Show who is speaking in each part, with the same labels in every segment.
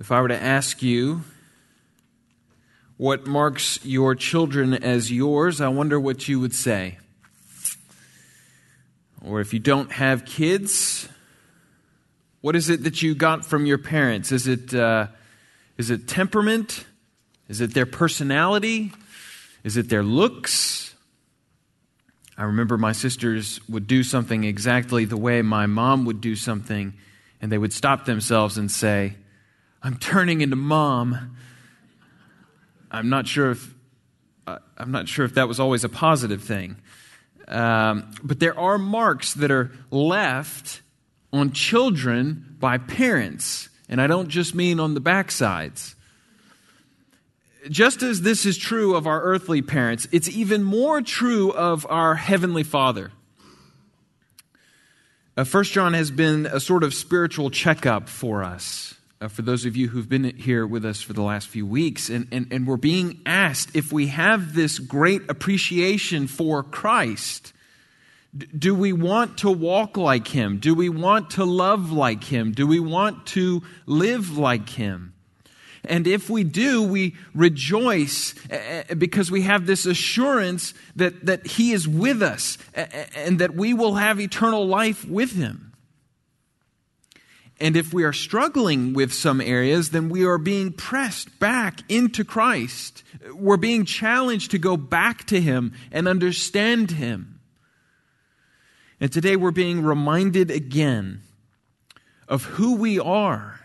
Speaker 1: If I were to ask you what marks your children as yours, I wonder what you would say. Or if you don't have kids, what is it that you got from your parents? Is it, uh, is it temperament? Is it their personality? Is it their looks? I remember my sisters would do something exactly the way my mom would do something, and they would stop themselves and say, I'm turning into mom. I'm not sure if uh, I'm not sure if that was always a positive thing. Um, but there are marks that are left on children by parents, and I don't just mean on the backsides. Just as this is true of our earthly parents, it's even more true of our heavenly Father. Uh, First John has been a sort of spiritual checkup for us uh, for those of you who've been here with us for the last few weeks. And, and, and we're being asked if we have this great appreciation for Christ, do we want to walk like him? Do we want to love like him? Do we want to live like him? And if we do, we rejoice uh, uh, because we have this assurance that, that He is with us uh, and that we will have eternal life with Him. And if we are struggling with some areas, then we are being pressed back into Christ. We're being challenged to go back to Him and understand Him. And today we're being reminded again of who we are.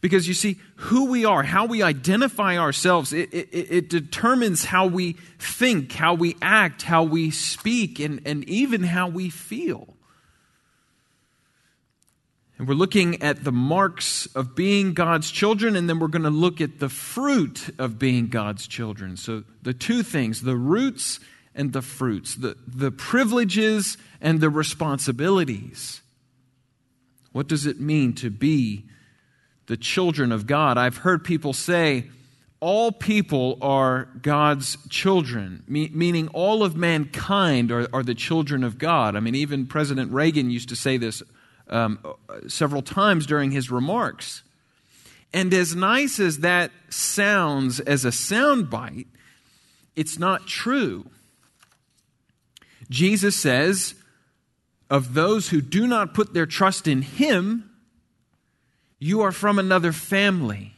Speaker 1: Because you see, who we are, how we identify ourselves, it, it, it, determines how we think, how we act, how we speak, and, and even how we feel. And we're looking at the marks of being God's children, and then we're going to look at the fruit of being God's children. So, the two things the roots and the fruits, the, the privileges and the responsibilities. What does it mean to be the children of God? I've heard people say, all people are God's children, meaning all of mankind are, are the children of God. I mean, even President Reagan used to say this um, several times during his remarks. And as nice as that sounds as a soundbite, it's not true. Jesus says, of those who do not put their trust in him, you are from another family.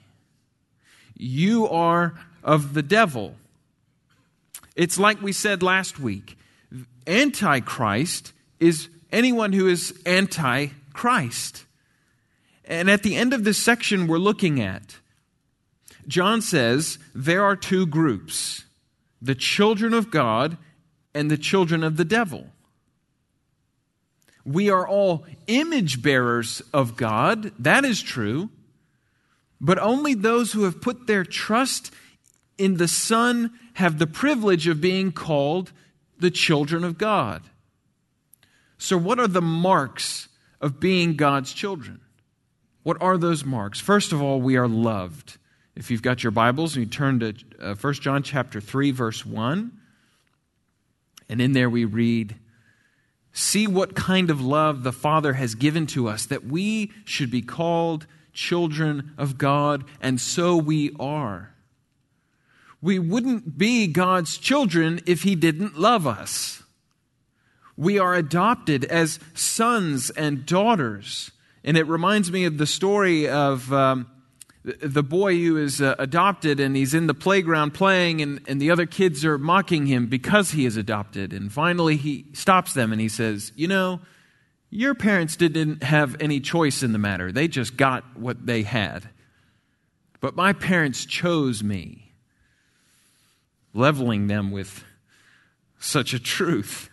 Speaker 1: You are of the devil. It's like we said last week Antichrist is anyone who is anti Christ. And at the end of this section we're looking at, John says there are two groups the children of God and the children of the devil. We are all image bearers of God, that is true, but only those who have put their trust in the Son have the privilege of being called the children of God. So, what are the marks of being God's children. What are those marks? First of all, we are loved. If you've got your Bibles and you turn to uh, 1 John chapter 3 verse 1, and in there we read, "See what kind of love the Father has given to us that we should be called children of God, and so we are." We wouldn't be God's children if he didn't love us. We are adopted as sons and daughters. And it reminds me of the story of um, the boy who is uh, adopted and he's in the playground playing, and, and the other kids are mocking him because he is adopted. And finally, he stops them and he says, You know, your parents didn't have any choice in the matter, they just got what they had. But my parents chose me, leveling them with such a truth.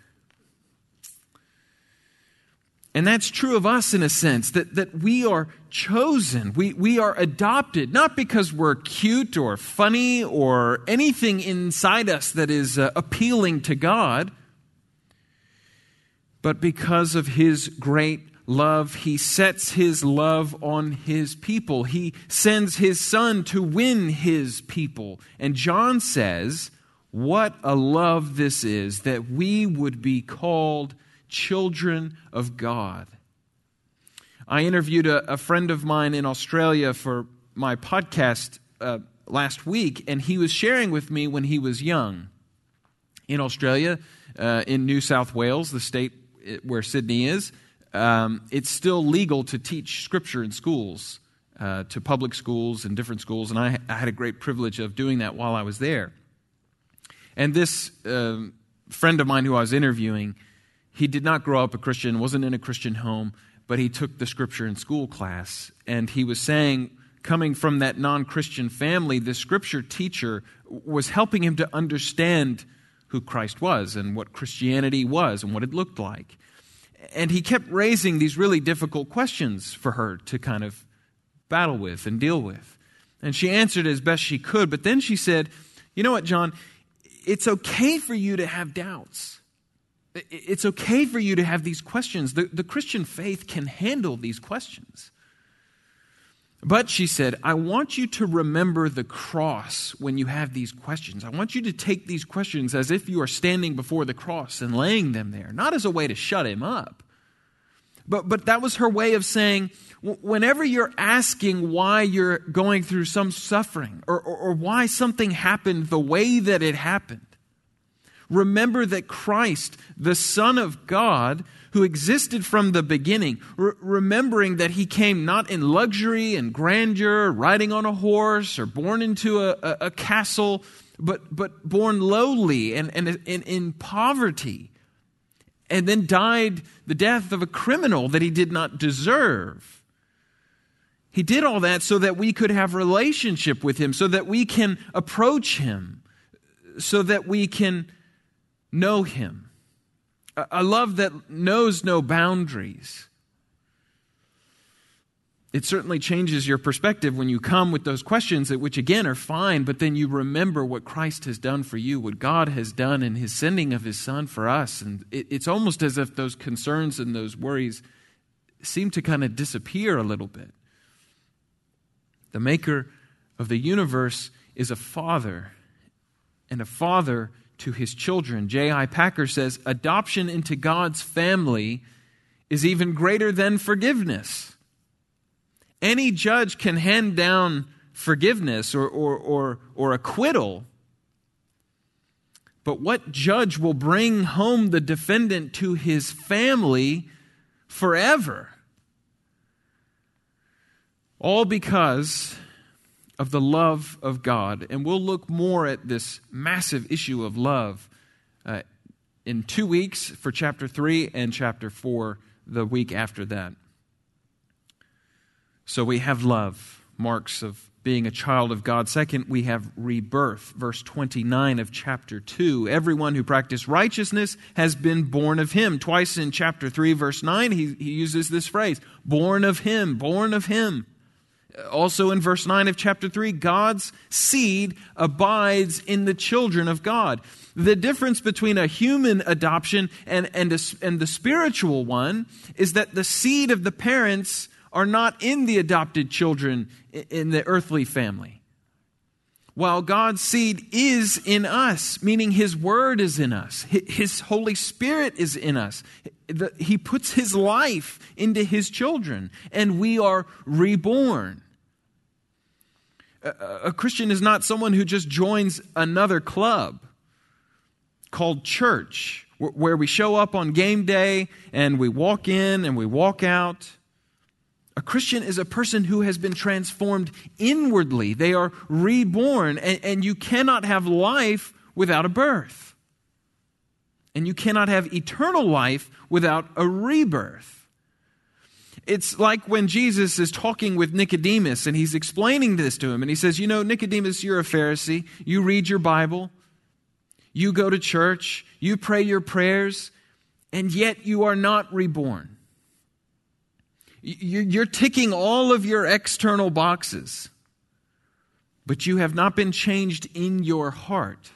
Speaker 1: And that's true of us in a sense, that, that we are chosen. We, we are adopted, not because we're cute or funny or anything inside us that is uh, appealing to God, but because of His great love, He sets His love on His people. He sends His Son to win His people. And John says, What a love this is that we would be called children of God. I interviewed a, a friend of mine in Australia for my podcast uh, last week, and he was sharing with me when he was young. In Australia, uh, in New South Wales, the state where Sydney is, um, it's still legal to teach scripture in schools, uh, to public schools and different schools, and I, I, had a great privilege of doing that while I was there. And this um, friend of mine who I was interviewing, he did not grow up a Christian, wasn't in a Christian home, but he took the scripture in school class. And he was saying, coming from that non Christian family, the scripture teacher was helping him to understand who Christ was and what Christianity was and what it looked like. And he kept raising these really difficult questions for her to kind of battle with and deal with. And she answered as best she could, but then she said, You know what, John? It's okay for you to have doubts. It's okay for you to have these questions. The, the Christian faith can handle these questions. But she said, I want you to remember the cross when you have these questions. I want you to take these questions as if you are standing before the cross and laying them there, not as a way to shut him up. But, but that was her way of saying, whenever you're asking why you're going through some suffering or, or, or why something happened the way that it happened, remember that Christ, the Son of God, who existed from the beginning, re- remembering that he came not in luxury and grandeur, riding on a horse, or born into a, a, a castle, but, but born lowly and, and, and in poverty, and then died the death of a criminal that he did not deserve. He did all that so that we could have relationship with him, so that we can approach him, so that we can know him a love that knows no boundaries. It certainly changes your perspective when you come with those questions, which again are fine, but then you remember what Christ has done for you, what God has done in his sending of his Son for us. And it's almost as if those concerns and those worries seem to kind of disappear a little bit. The maker of the universe is a father, and a father to his children. J.I. Packer says adoption into God's family is even greater than forgiveness. Any judge can hand down forgiveness or, or, or, or acquittal, but what judge will bring home the defendant to his family forever? All because of the love of God. And we'll look more at this massive issue of love uh, in two weeks for chapter 3 and chapter 4 the week after that. So we have love, marks of being a child of God. Second, we have rebirth, verse 29 of chapter 2. Everyone who practiced righteousness has been born of him. Twice in chapter 3, verse 9, he, he uses this phrase born of him, born of him. Also in verse 9 of chapter 3, God's seed abides in the children of God. The difference between a human adoption and, and, a, and the spiritual one is that the seed of the parents are not in the adopted children in the earthly family. While God's seed is in us, meaning His Word is in us, His Holy Spirit is in us. He puts His life into His children, and we are reborn. A Christian is not someone who just joins another club called church, where we show up on game day and we walk in and we walk out. A Christian is a person who has been transformed inwardly. They are reborn, and, you cannot have life without a birth. And you cannot have eternal life without a rebirth. It's like when Jesus is talking with Nicodemus and he's explaining this to him. And he says, You know, Nicodemus, you're a Pharisee. You read your Bible. You go to church. You pray your prayers. And yet you are not reborn. You're ticking all of your external boxes. But you have not been changed in your heart.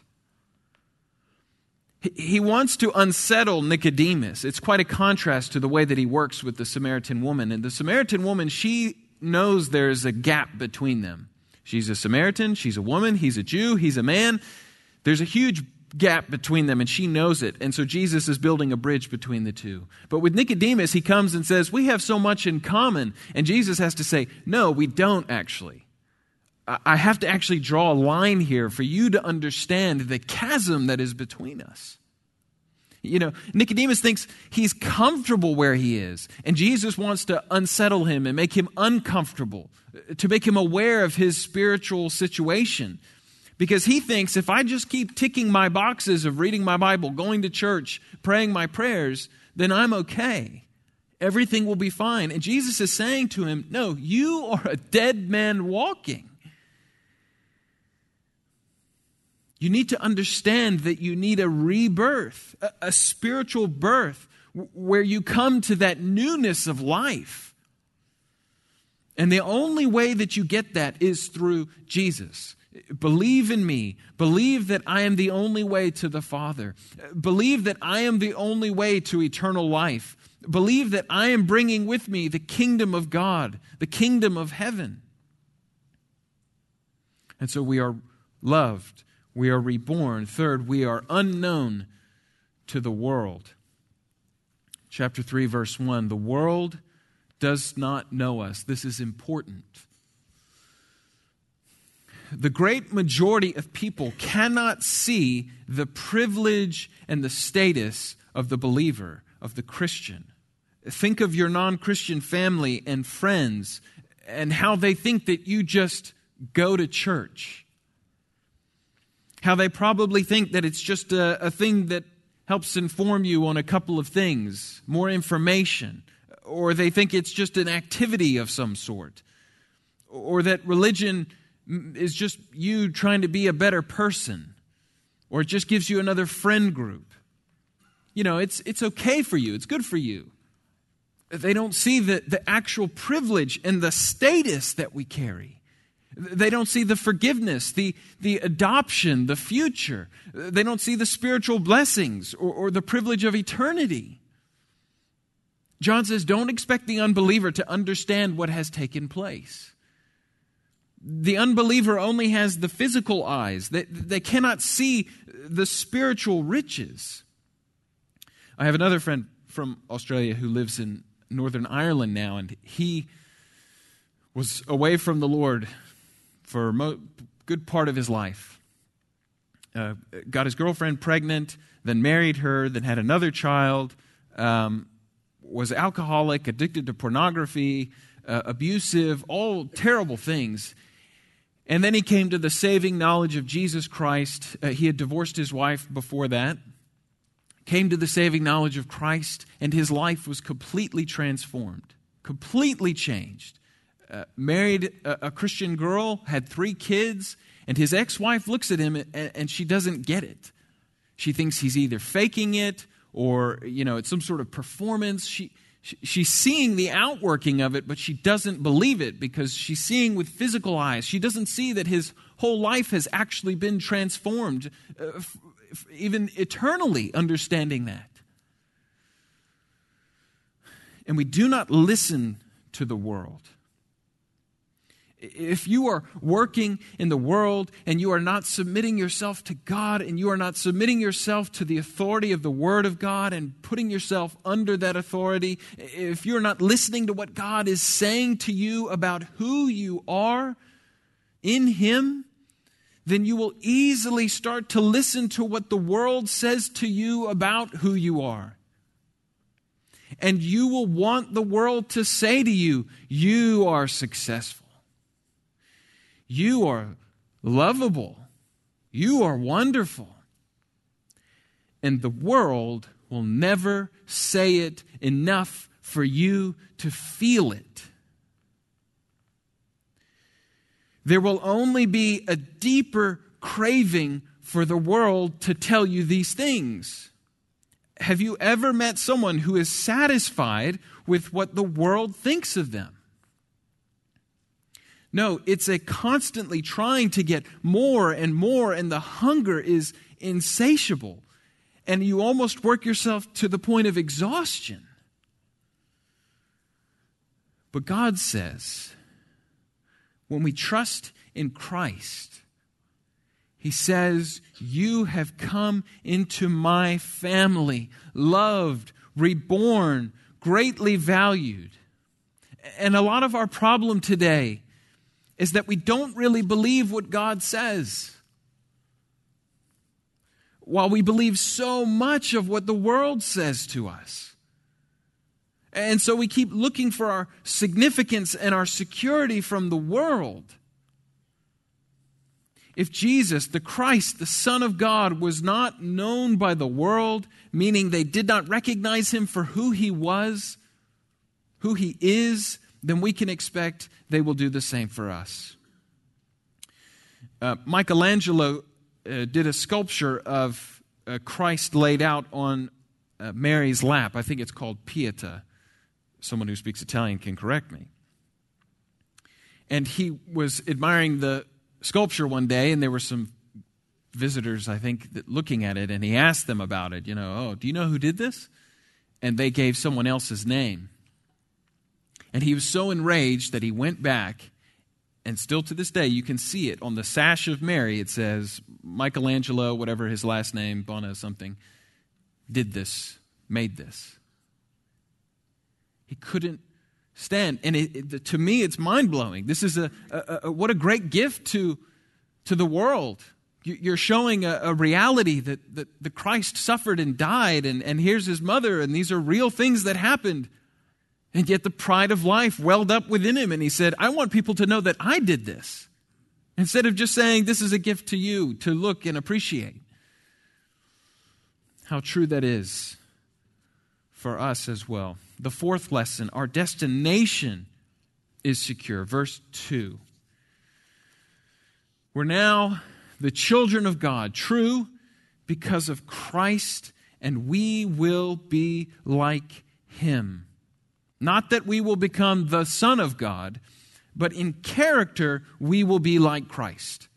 Speaker 1: He wants to unsettle Nicodemus. It's quite a contrast to the way that he works with the Samaritan woman. And the Samaritan woman, she knows there's a gap between them. She's a Samaritan, she's a woman, he's a Jew, he's a man. There's a huge gap between them, and she knows it. And so Jesus is building a bridge between the two. But with Nicodemus, he comes and says, We have so much in common. And Jesus has to say, No, we don't actually. I have to actually draw a line here for you to understand the chasm that is between us. You know, Nicodemus thinks he's comfortable where he is, and Jesus wants to unsettle him and make him uncomfortable, uh, to make him aware of his spiritual situation. Because he thinks if I just keep ticking my boxes of reading my Bible, going to church, praying my prayers, then I'm okay. Everything will be fine. And Jesus is saying to him, No, you are a dead man walking. You need to understand that you need a rebirth, a, a spiritual birth, where you come to that newness of life. And the only way that you get that is through Jesus. Believe in me. Believe that I am the only way to the Father. Believe that I am the only way to eternal life. Believe that I am bringing with me the kingdom of God, the kingdom of heaven. And so we are loved we are reborn. Third, we are unknown to the world. Chapter 3, verse 1 The world does not know us. This is important. The great majority of people cannot see the privilege and the status of the believer, of the Christian. Think of your non Christian family and friends and how they think that you just go to church how they probably think that it's just a, a thing that helps inform you on a couple of things, more information, or they think it's just an activity of some sort, or that religion is just you trying to be a better person, or it just gives you another friend group. You know, it's, it's okay for you, it's good for you. They don't see the, the actual privilege and the status that we carry. They don't see the forgiveness, the, the adoption, the future. They don't see the spiritual blessings or, or the privilege of eternity. John says, don't expect the unbeliever to understand what has taken place. The unbeliever only has the physical eyes, they, they cannot see the spiritual riches. I have another friend from Australia who lives in Northern Ireland now, and he was away from the Lord for a good part of his life. Uh, got his girlfriend pregnant, then married her, then had another child, um, was alcoholic, addicted to pornography, uh, abusive, all terrible things. And then he came to the saving knowledge of Jesus Christ. Uh, he had divorced his wife before that. Came to the saving knowledge of Christ, and his life was completely transformed, completely changed. Uh, married a, a, Christian girl, had three kids, and his ex wife looks at him and, and she doesn't get it. She thinks he's either faking it or, you know, it's some sort of performance. She, she, she's seeing the outworking of it, but she doesn't believe it because she's seeing with physical eyes. She doesn't see that his whole life has actually been transformed, uh, f- f- even eternally understanding that. And we do not listen to the world. If you are working in the world and you are not submitting yourself to God and you are not submitting yourself to the authority of the Word of God and putting yourself under that authority, if you're not listening to what God is saying to you about who you are in Him, then you will easily start to listen to what the world says to you about who you are. And you will want the world to say to you, You are successful. You are lovable. You are wonderful. And the world will never say it enough for you to feel it. There will only be a deeper craving for the world to tell you these things. Have you ever met someone who is satisfied with what the world thinks of them? No, it's a constantly trying to get more and more, and the hunger is insatiable. And you almost work yourself to the point of exhaustion. But God says, when we trust in Christ, He says, You have come into my family, loved, reborn, greatly valued. And a lot of our problem today is that we don't really believe what God says. While we believe so much of what the world says to us. And so we keep looking for our significance and our security from the world. If Jesus, the Christ, the Son of God, was not known by the world, meaning they did not recognize him for who he was, who he is, then we can expect they will do the same for us. Uh, Michelangelo uh, did a sculpture of uh, Christ laid out on uh, Mary's lap. I think it's called Pieta. Someone who speaks Italian can correct me. And he was admiring the sculpture one day, and there were some visitors, I think, looking at it, and he asked them about it. You know, oh, do you know who did this? And they gave someone else's name. And he was so enraged that he went back, and still to this day, you can see it on the sash of Mary. It says Michelangelo, whatever his last name, Bona something, did this, made this. He couldn't stand. And it, it, to me, it's mind blowing. This is a, a, a, what a great gift to, to the world. You're showing a, a reality that, that the Christ suffered and died, and, and here's his mother, and these are real things that happened. And yet the pride of life welled up within him, and he said, I want people to know that I did this. Instead of just saying, This is a gift to you to look and appreciate. How true that is for us as well. The fourth lesson our destination is secure. Verse 2. We're now the children of God, true because of Christ, and we will be like him. Not that we will become the Son of God, but in character, we will be like Christ.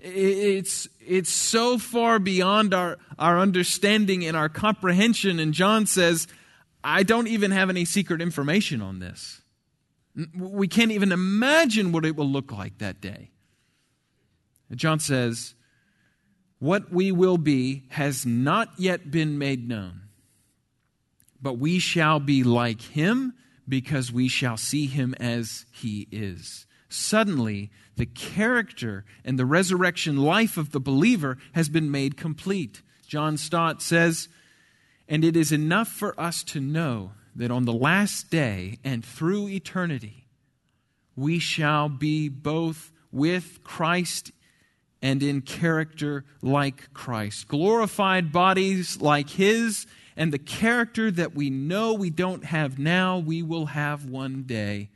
Speaker 1: It's, it's so far beyond our, our understanding and our comprehension. And John says, I don't even have any secret information on this. We can't even imagine what it will look like that day. John says, What we will be has not yet been made known, but we shall be like him because we shall see him as he is. Suddenly, the character and the resurrection life of the believer has been made complete. John Stott says, and it is enough for us to know that on the last day and through eternity, we shall be both with Christ and in character like Christ. Glorified bodies like His, and the character that we know we don't have now, we will have one day.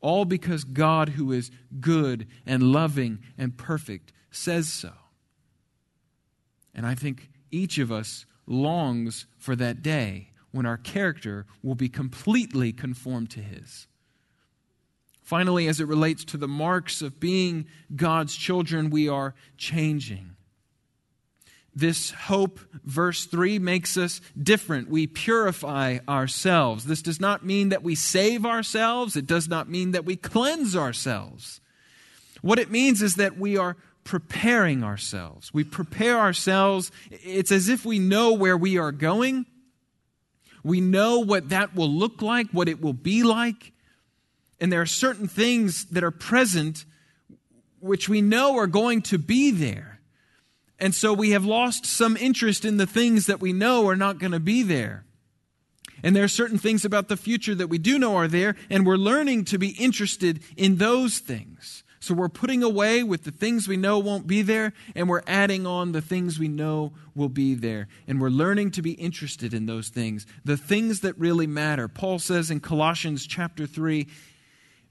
Speaker 1: All because God, who is good and loving and perfect, says so. And I think each of us longs for that day when our character will be completely conformed to His. Finally, as it relates to the marks of being God's children, we are changing. This hope, verse 3, makes us different. We purify ourselves. This does not mean that we save ourselves, it does not mean that we cleanse ourselves. What it means is that we are preparing ourselves. We prepare ourselves. It's as if we know where we are going. We know what that will look like, what it will be like. And there are certain things that are present which we know are going to be there. And so we have lost some interest in the things that we know are not going to be there. And there are certain things about the future that we do know are there, and we're learning to be interested in those things. So we're putting away with the things we know won't be there, and we're adding on the things we know will be there. And we're learning to be interested in those things, the things that really matter. Paul says in Colossians chapter 3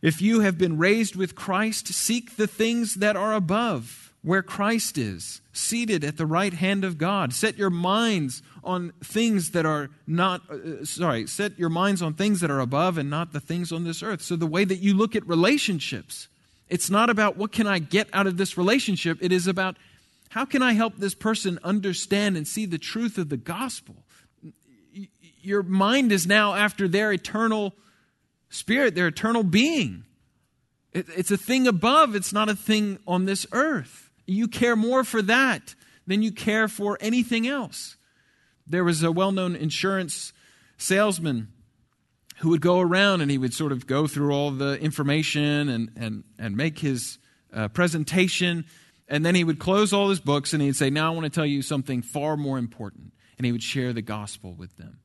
Speaker 1: if you have been raised with Christ, seek the things that are above, where Christ is, seated at the right hand of God. Set your minds on things that are not, uh, sorry, set your minds on things that are above and not the things on this earth. So the way that you look at relationships, it's not about what can I get out of this relationship. It is about how can I help this person understand and see the truth of the gospel. Your mind is now after their eternal spirit, their eternal being. It's a thing above, it's not a thing on this earth. You care more for that than you care for anything else. There was a well known insurance salesman who would go around and he would sort of go through all the information and, and, and make his uh, presentation. And then he would close all his books and he'd say, Now I want to tell you something far more important. And he would share the gospel with them.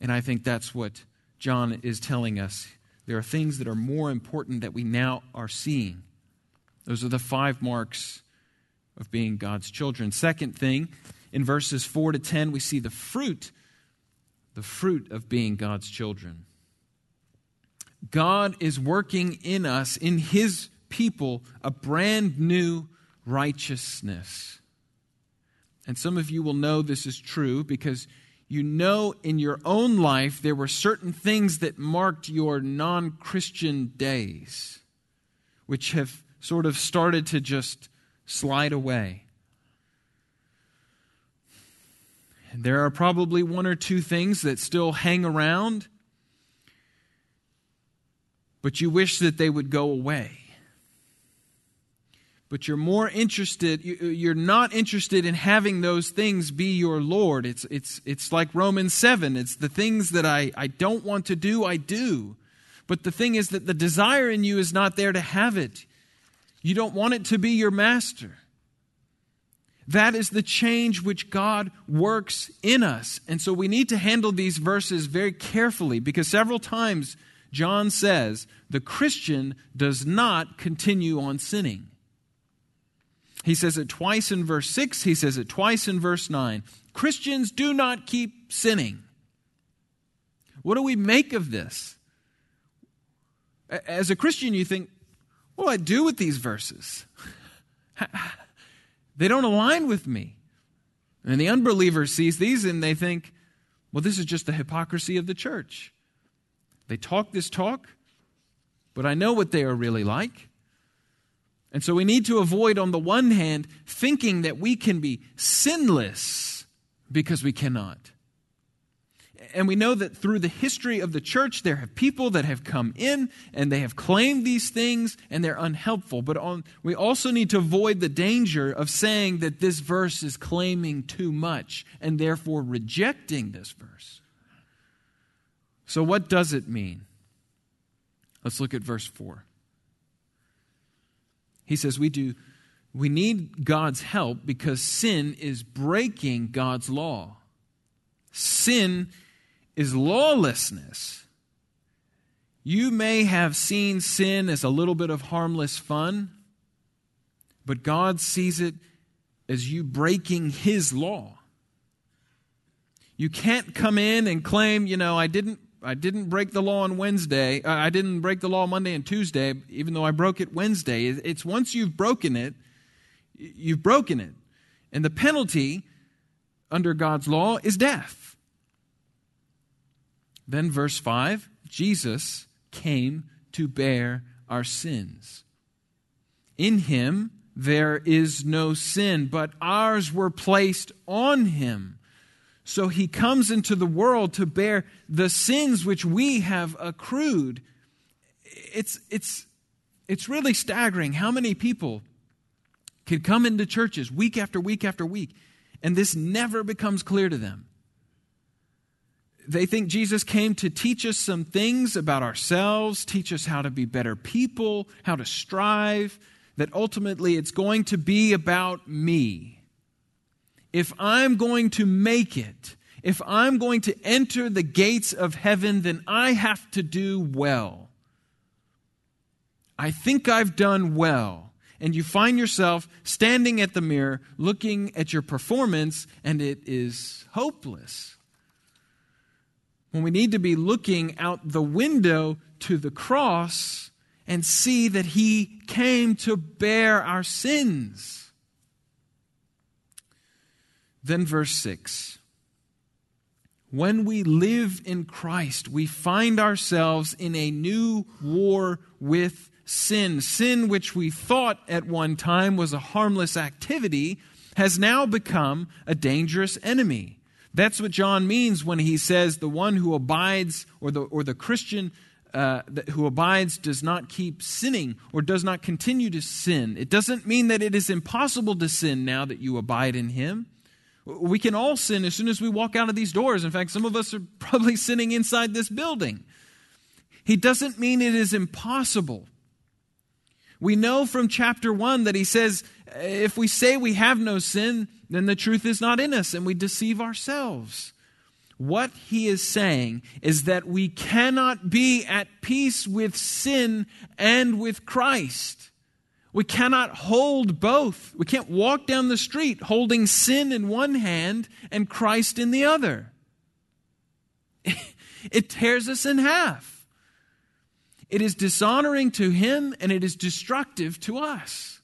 Speaker 1: And I think that's what John is telling us. There are things that are more important that we now are seeing. Those are the five marks of being God's children. Second thing, in verses 4 to 10, we see the fruit, the fruit of being God's children. God is working in us, in His people, a brand new righteousness. And some of you will know this is true because you know in your own life there were certain things that marked your non Christian days, which have sort of started to just slide away. And there are probably one or two things that still hang around, but you wish that they would go away but you're more interested uh, you're not interested in having those things be your lord. It's it's it's like romans 7 it's the things that i i don't want to do i do. But the thing is that the desire in you is not there to have it. You don't want it to be your master. That is the change which God works in us. And so we need to handle these verses very carefully because several times John says the Christian does not continue on sinning. He says it twice in verse 6, he says it twice in verse 9. Christians do not keep sinning. What do we make of this? As a Christian, you think, what do I do with these verses? they don't align with me. And the unbeliever sees these and they think, well, this is just the hypocrisy of the church. They talk this talk, but I know what they are really like. And so we need to avoid, on the one hand, thinking that we can be sinless because we cannot. And we know that through the history of the church, there have people that have come in and they have claimed these things and they're unhelpful. But on, we also need to avoid the danger of saying that this verse is claiming too much and therefore rejecting this verse. So, what does it mean? Let's look at verse 4. He says we do we need God's help because sin is breaking God's law. Sin is lawlessness. You may have seen sin as a little bit of harmless fun, but God sees it as you breaking His law. You can't come in and claim, you know, I didn't I didn't break the law on Wednesday. Uh, I didn't break the law Monday and Tuesday, even though I broke it Wednesday. It's once you've broken it, you've broken it. And the penalty under God's law is death. Then, verse 5 Jesus came to bear our sins. In him there is no sin, but ours were placed on him. So he comes into the world to bear the sins which we have accrued. It's, it's, it's really staggering how many people can come into churches week after week after week, and this never becomes clear to them. They think Jesus came to teach us some things about ourselves, teach us how to be better people, how to strive, that ultimately it's going to be about me if I'm going to make it, if I'm going to enter the gates of heaven, then I have to do well. I think I've done well. And you find yourself standing at the mirror looking at your performance, and it is hopeless. When we need to be looking out the window to the cross and see that He came to bear our sins. Then, verse 6 When we live in Christ, we find ourselves in a new war with sin. Sin, which we thought at one time was a harmless activity, has now become a dangerous enemy. That's what John means when he says the one who abides, or the, or the Christian uh, who abides does not keep sinning or does not continue to sin. It doesn't mean that it is impossible to sin now that you abide in him. We can all sin as soon as we walk out of these doors. In fact, some of us are probably sinning inside this building. He doesn't mean it is impossible. We know from chapter 1 that he says, if we say we have no sin, then the truth is not in us and we deceive ourselves. What he is saying is that we cannot be at peace with sin and with Christ. We cannot hold both. We can't walk down the street holding sin in one hand and Christ in the other. It tears us in half. It is dishonoring to him and it is destructive to us.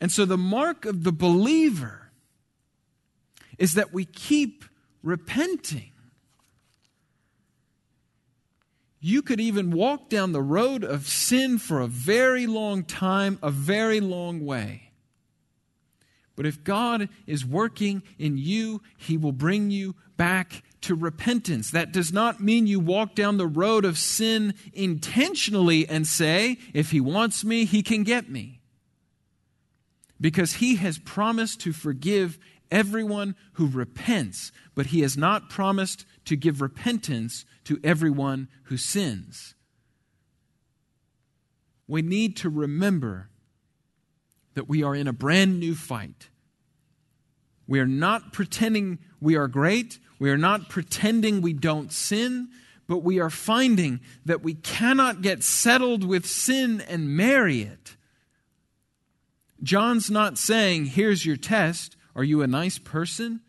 Speaker 1: And so the mark of the believer is that we keep repenting. You could even walk down the road of sin for a very long time, a very long way. But if God is working in you, He will bring you back to repentance. That does not mean you walk down the road of sin intentionally and say, if He wants me, He can get me. Because He has promised to forgive everyone who repents, but he has not promised to give repentance to everyone who sins. We need to remember that we are in a brand new fight. We are not pretending we are great. We are not pretending we don't sin, but we are finding that we cannot get settled with sin and marry it. John's not saying, here's your test. Are you a nice person?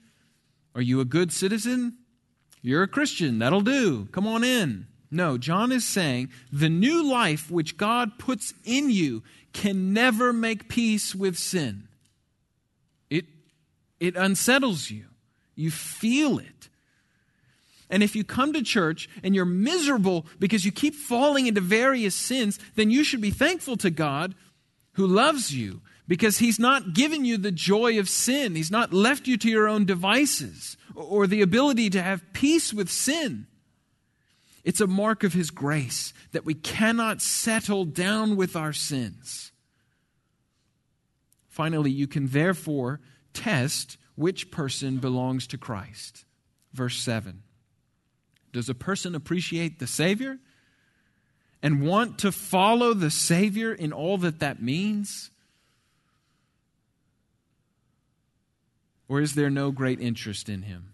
Speaker 1: Are you a good citizen? You're a Christian. That'll do. Come on in. No, John is saying the new life which God puts in you can never make peace with sin. It, it unsettles you. You feel it. And if you come to church and you're miserable because you keep falling into various sins, then you should be thankful to God who loves you because he's not given you the joy of sin. He's not left you to your own devices or the ability to have peace with sin. It's a mark of his grace that we cannot settle down with our sins. Finally, you can therefore test which person belongs to Christ. Verse 7. Does a person appreciate the Savior and want to follow the Savior in all that that means? Or is there no great interest in him?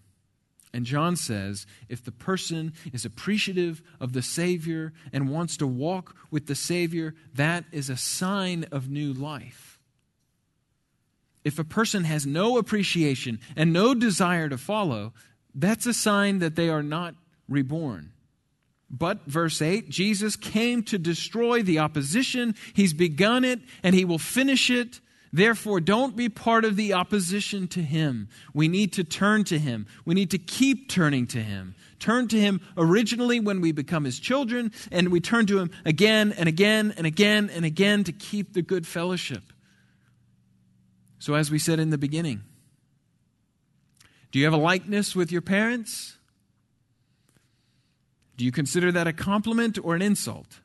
Speaker 1: And John says if the person is appreciative of the Savior and wants to walk with the Savior, that is a sign of new life. If a person has no appreciation and no desire to follow, that's a sign that they are not reborn. But, verse 8, Jesus came to destroy the opposition. He's begun it and he will finish it. Therefore, don't be part of the opposition to Him. We need to turn to Him. We need to keep turning to Him. Turn to Him originally when we become His children, and we turn to Him again and again and again and again to keep the good fellowship. So, as we said in the beginning, do you have a likeness with your parents? Do you consider that a compliment or an insult?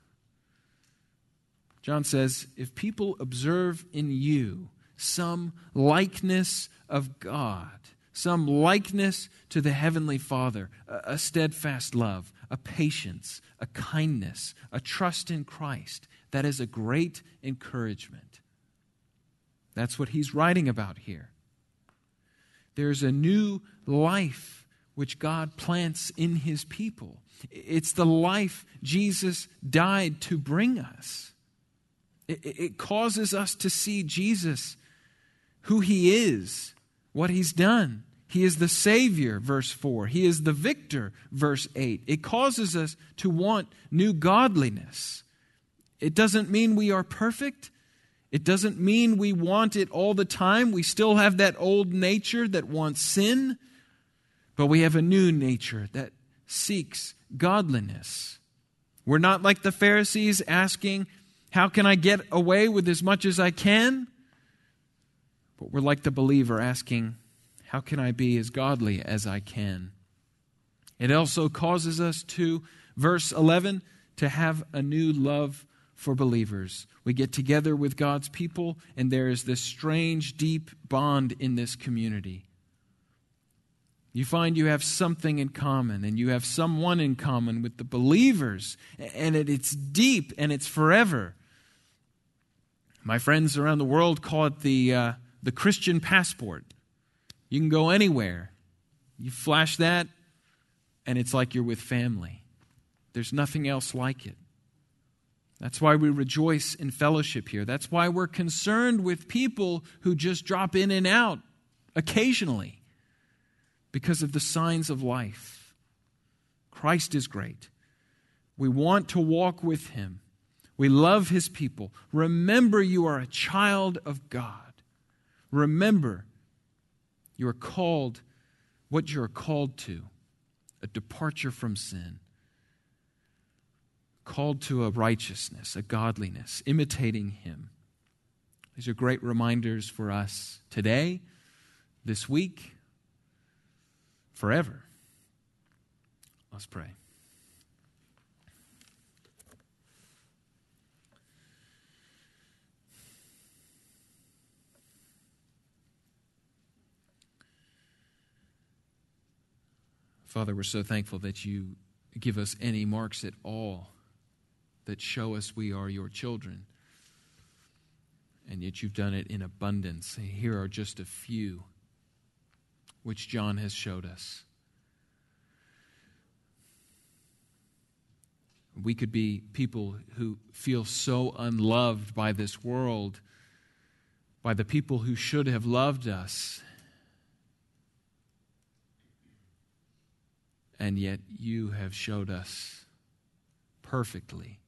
Speaker 1: John says, if people observe in you some likeness of God, some likeness to the Heavenly Father, a, steadfast love, a patience, a kindness, a trust in Christ, that is a great encouragement. That's what he's writing about here. There's a new life which God plants in his people. It's the life Jesus died to bring us. It, it causes us to see Jesus, who he is, what he's done. He is the Savior, verse 4. He is the victor, verse 8. It causes us to want new godliness. It doesn't mean we are perfect. It doesn't mean we want it all the time. We still have that old nature that wants sin, but we have a new nature that seeks godliness. We're not like the Pharisees asking, how can I get away with as much as I can? But we're like the believer asking, How can I be as godly as I can? It also causes us to Verse 11 to have a new love for believers. We get together with God's people, and there is this strange, deep bond in this community. You find you have something in common, and you have someone in common with the believers, and it's deep and it's forever. My friends around the world call it the, uh, the Christian passport. You can go anywhere. You flash that, and it's like you're with family. There's nothing else like it. That's why we rejoice in fellowship here. That's why we're concerned with people who just drop in and out occasionally because of the signs of life. Christ is great. We want to walk with him. We love his people. Remember, you are a child of God. Remember, you are called what you are called to a departure from sin called to a righteousness, a godliness, imitating Him. These are great reminders for us today, this week, forever. Let's pray. Father, we're so thankful that you give us any marks at all that show us we are your children. And yet you've done it in abundance. And Here are just a few which John has showed us. We could be people who feel so unloved by this world, by the people who should have loved us. And yet you have showed us perfectly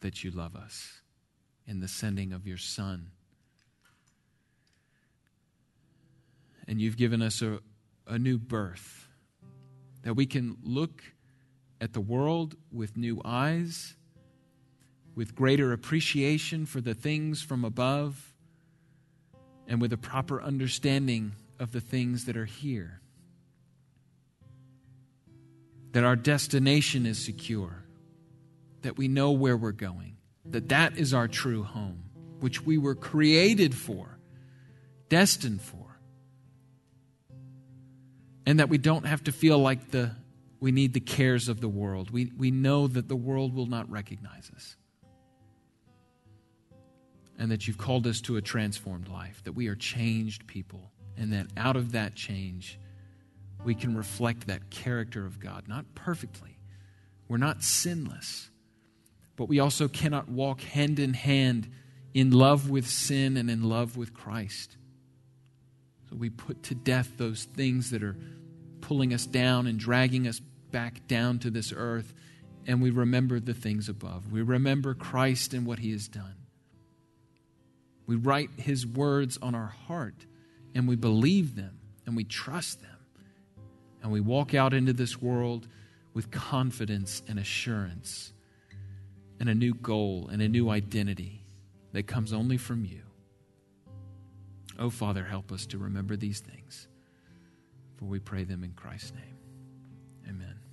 Speaker 1: that you love us in the sending of your Son. And you've given us a, a new birth that we can look at the world with new eyes, with greater appreciation for the things from above, and with a proper understanding of the things that are here. That our destination is secure that we know where we're going, that that is our true home, which we were created for, destined for. And that we don't have to feel like the we need the cares of the world. We, we know that the world will not recognize us. And that you've called us to a transformed life, that we are changed people, and that out of that change, we can reflect that character of God, not perfectly. We're not sinless, but we also cannot walk hand in hand in love with sin and in love with Christ. So we put to death those things that are pulling us down and dragging us back down to this earth, and we remember the things above. We remember Christ and what he has done. We write his words on our heart, and we believe them, and we trust them. And we walk out into this world with confidence and assurance and a new goal and a new identity that comes only from you. Oh, Father, help us to remember these things, for we pray them in Christ's name. Amen.